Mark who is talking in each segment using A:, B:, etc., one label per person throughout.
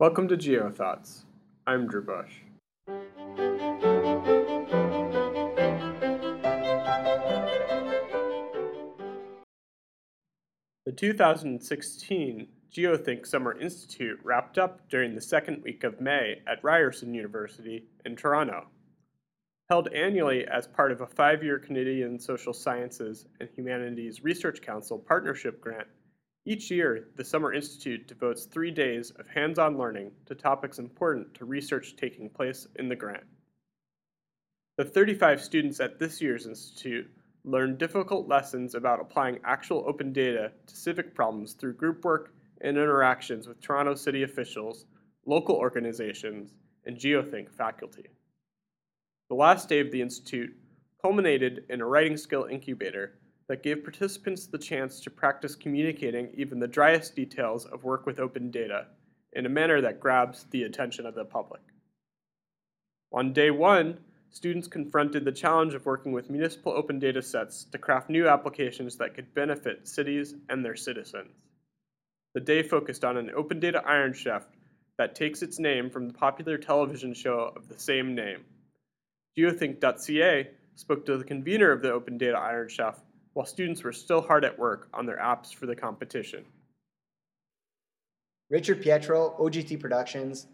A: Welcome to GeoThoughts. I'm Drew Bush. The 2016 GeoThink Summer Institute wrapped up during the second week of May at Ryerson University in Toronto. Held annually as part of a five year Canadian Social Sciences and Humanities Research Council partnership grant, each year the Summer Institute devotes three days of hands on learning to topics important to research taking place in the grant. The 35 students at this year's Institute learned difficult lessons about applying actual open data to civic problems through group work and interactions with Toronto City officials, local organizations, and GeoThink faculty. The last day of the Institute culminated in a writing skill incubator that gave participants the chance to practice communicating even the driest details of work with open data in a manner that grabs the attention of the public. On day one, students confronted the challenge of working with municipal open data sets to craft new applications that could benefit cities and their citizens. The day focused on an open data iron chef that takes its name from the popular television show of the same name. Geothink.ca spoke to the convener of the Open Data Iron Chef while students were still hard at work on their apps for the competition.
B: Richard Pietro, OGT Productions,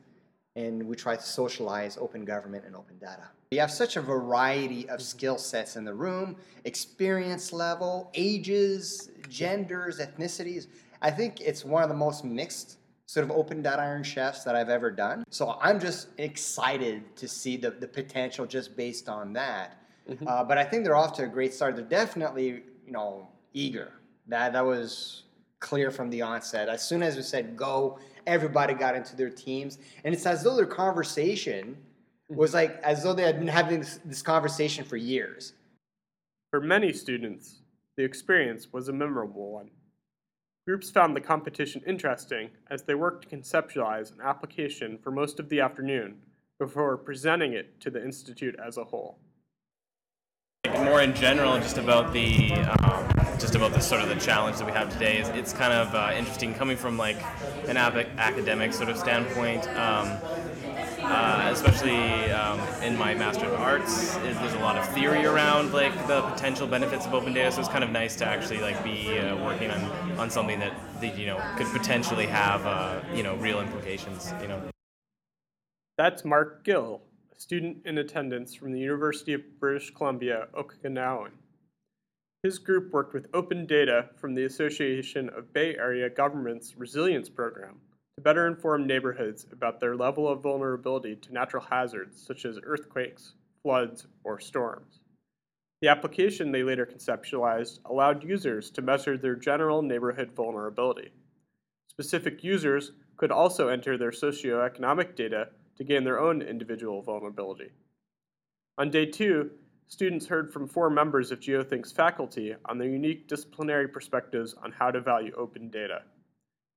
B: and we try to socialize open government and open data. We have such a variety of skill sets in the room, experience level, ages, genders, ethnicities. I think it's one of the most mixed sort of open data iron chefs that I've ever done. So I'm just excited to see the, the potential just based on that. Mm-hmm. Uh, but I think they're off to a great start. They're definitely, you know, eager. That that was clear from the onset. As soon as we said go, everybody got into their teams, and it's as though their conversation mm-hmm. was like as though they had been having this, this conversation for years.
A: For many students, the experience was a memorable one. Groups found the competition interesting as they worked to conceptualize an application for most of the afternoon before presenting it to the Institute as a whole.
C: More in general, just about the um, just about the sort of the challenge that we have today is it's kind of uh, interesting coming from like an academic sort of standpoint. Um, uh, especially um, in my Master of Arts, there's a lot of theory around like the potential benefits of open data. So it's kind of nice to actually like be uh, working on, on something that, that you know could potentially have uh, you know real implications. You know.
A: That's Mark Gill, a student in attendance from the University of British Columbia, Okanagan. His group worked with open data from the Association of Bay Area Governments Resilience Program to better inform neighborhoods about their level of vulnerability to natural hazards such as earthquakes, floods, or storms. The application they later conceptualized allowed users to measure their general neighborhood vulnerability. Specific users could also enter their socioeconomic data to gain their own individual vulnerability. On day two, students heard from four members of GeoThink's faculty on their unique disciplinary perspectives on how to value open data.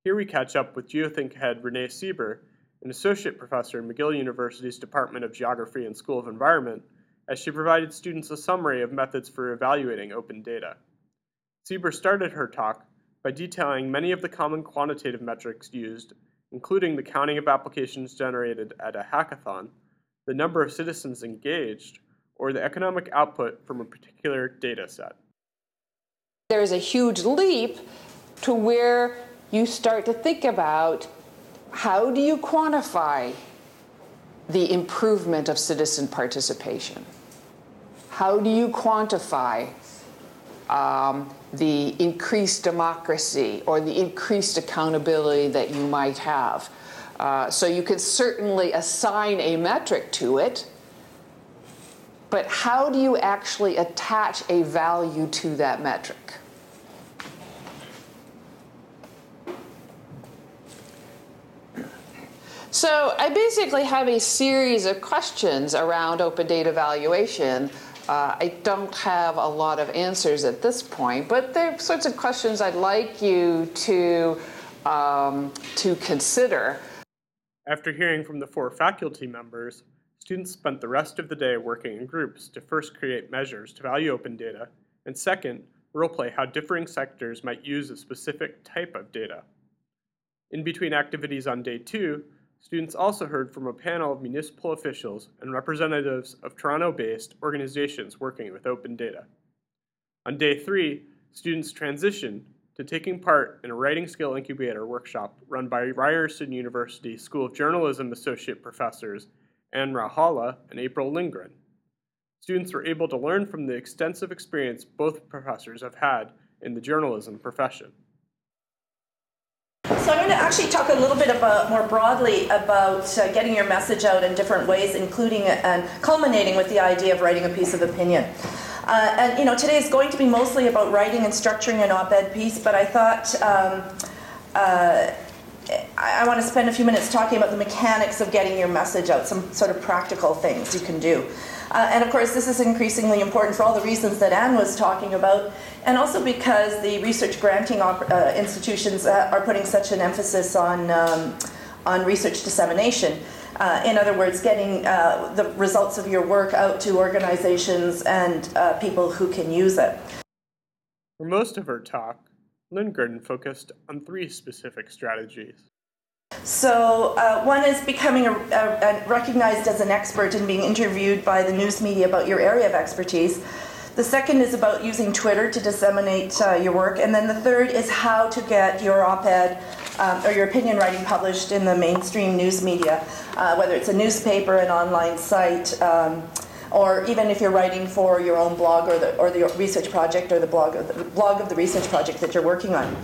A: Here we catch up with Geothink head Renee Sieber, an associate professor in McGill University's Department of Geography and School of Environment, as she provided students a summary of methods for evaluating open data. Sieber started her talk by detailing many of the common quantitative metrics used, including the counting of applications generated at a hackathon, the number of citizens engaged, or the economic output from a particular data set.
D: There is a huge leap to where you start to think about how do you quantify the improvement of citizen participation? How do you quantify um, the increased democracy or the increased accountability that you might have? Uh, so you can certainly assign a metric to it, but how do you actually attach a value to that metric? So I basically have a series of questions around open data valuation. Uh, I don't have a lot of answers at this point, but they're sorts of questions I'd like you to, um, to consider.
A: After hearing from the four faculty members, students spent the rest of the day working in groups to first create measures to value open data, and second, roleplay how differing sectors might use a specific type of data. In between activities on day two, students also heard from a panel of municipal officials and representatives of Toronto based organizations working with open data. On day three, students transitioned to taking part in a writing skill incubator workshop run by Ryerson University School of Journalism Associate Professors Anne Rauhala, and April Lindgren. Students were able to learn from the extensive experience both professors have had in the journalism profession.
E: So I'm going to actually talk a little bit about more broadly about uh, getting your message out in different ways, including and culminating with the idea of writing a piece of opinion. Uh, and you know, today is going to be mostly about writing and structuring an op-ed piece, but I thought um, uh, I, I want to spend a few minutes talking about the mechanics of getting your message out, some sort of practical things you can do. Uh, and of course, this is increasingly important for all the reasons that Anne was talking about, and also because the research granting op- uh, institutions uh, are putting such an emphasis on, um, on research dissemination. Uh, in other words, getting uh, the results of your work out to organizations and uh, people who can use it.
A: For most of her talk, Lindgren focused on three specific strategies.
E: So, uh, one is becoming a, a, a recognized as an expert and being interviewed by the news media about your area of expertise. The second is about using Twitter to disseminate uh, your work. And then the third is how to get your op ed um, or your opinion writing published in the mainstream news media, uh, whether it's a newspaper, an online site, um, or even if you're writing for your own blog or the, or the research project or the blog, of the blog of the research project that you're working on.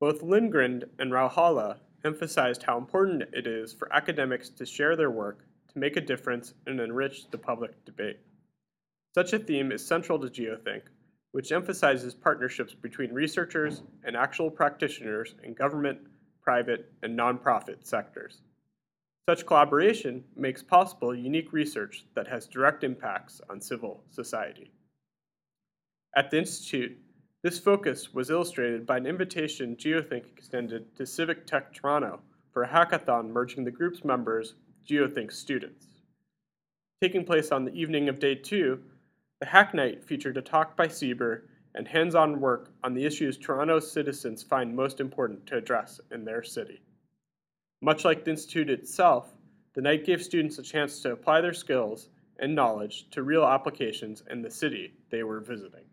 A: Both Lindgren and Rauhala emphasized how important it is for academics to share their work to make a difference and enrich the public debate. Such a theme is central to GeoThink, which emphasizes partnerships between researchers and actual practitioners in government, private, and nonprofit sectors. Such collaboration makes possible unique research that has direct impacts on civil society. At the Institute, this focus was illustrated by an invitation GeoThink extended to Civic Tech Toronto for a hackathon merging the group's members, GeoThink students. Taking place on the evening of day two, the Hack Night featured a talk by Sieber and hands on work on the issues Toronto's citizens find most important to address in their city. Much like the Institute itself, the night gave students a chance to apply their skills and knowledge to real applications in the city they were visiting.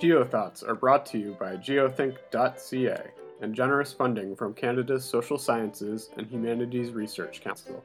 A: GeoThoughts are brought to you by geothink.ca and generous funding from Canada's Social Sciences and Humanities Research Council.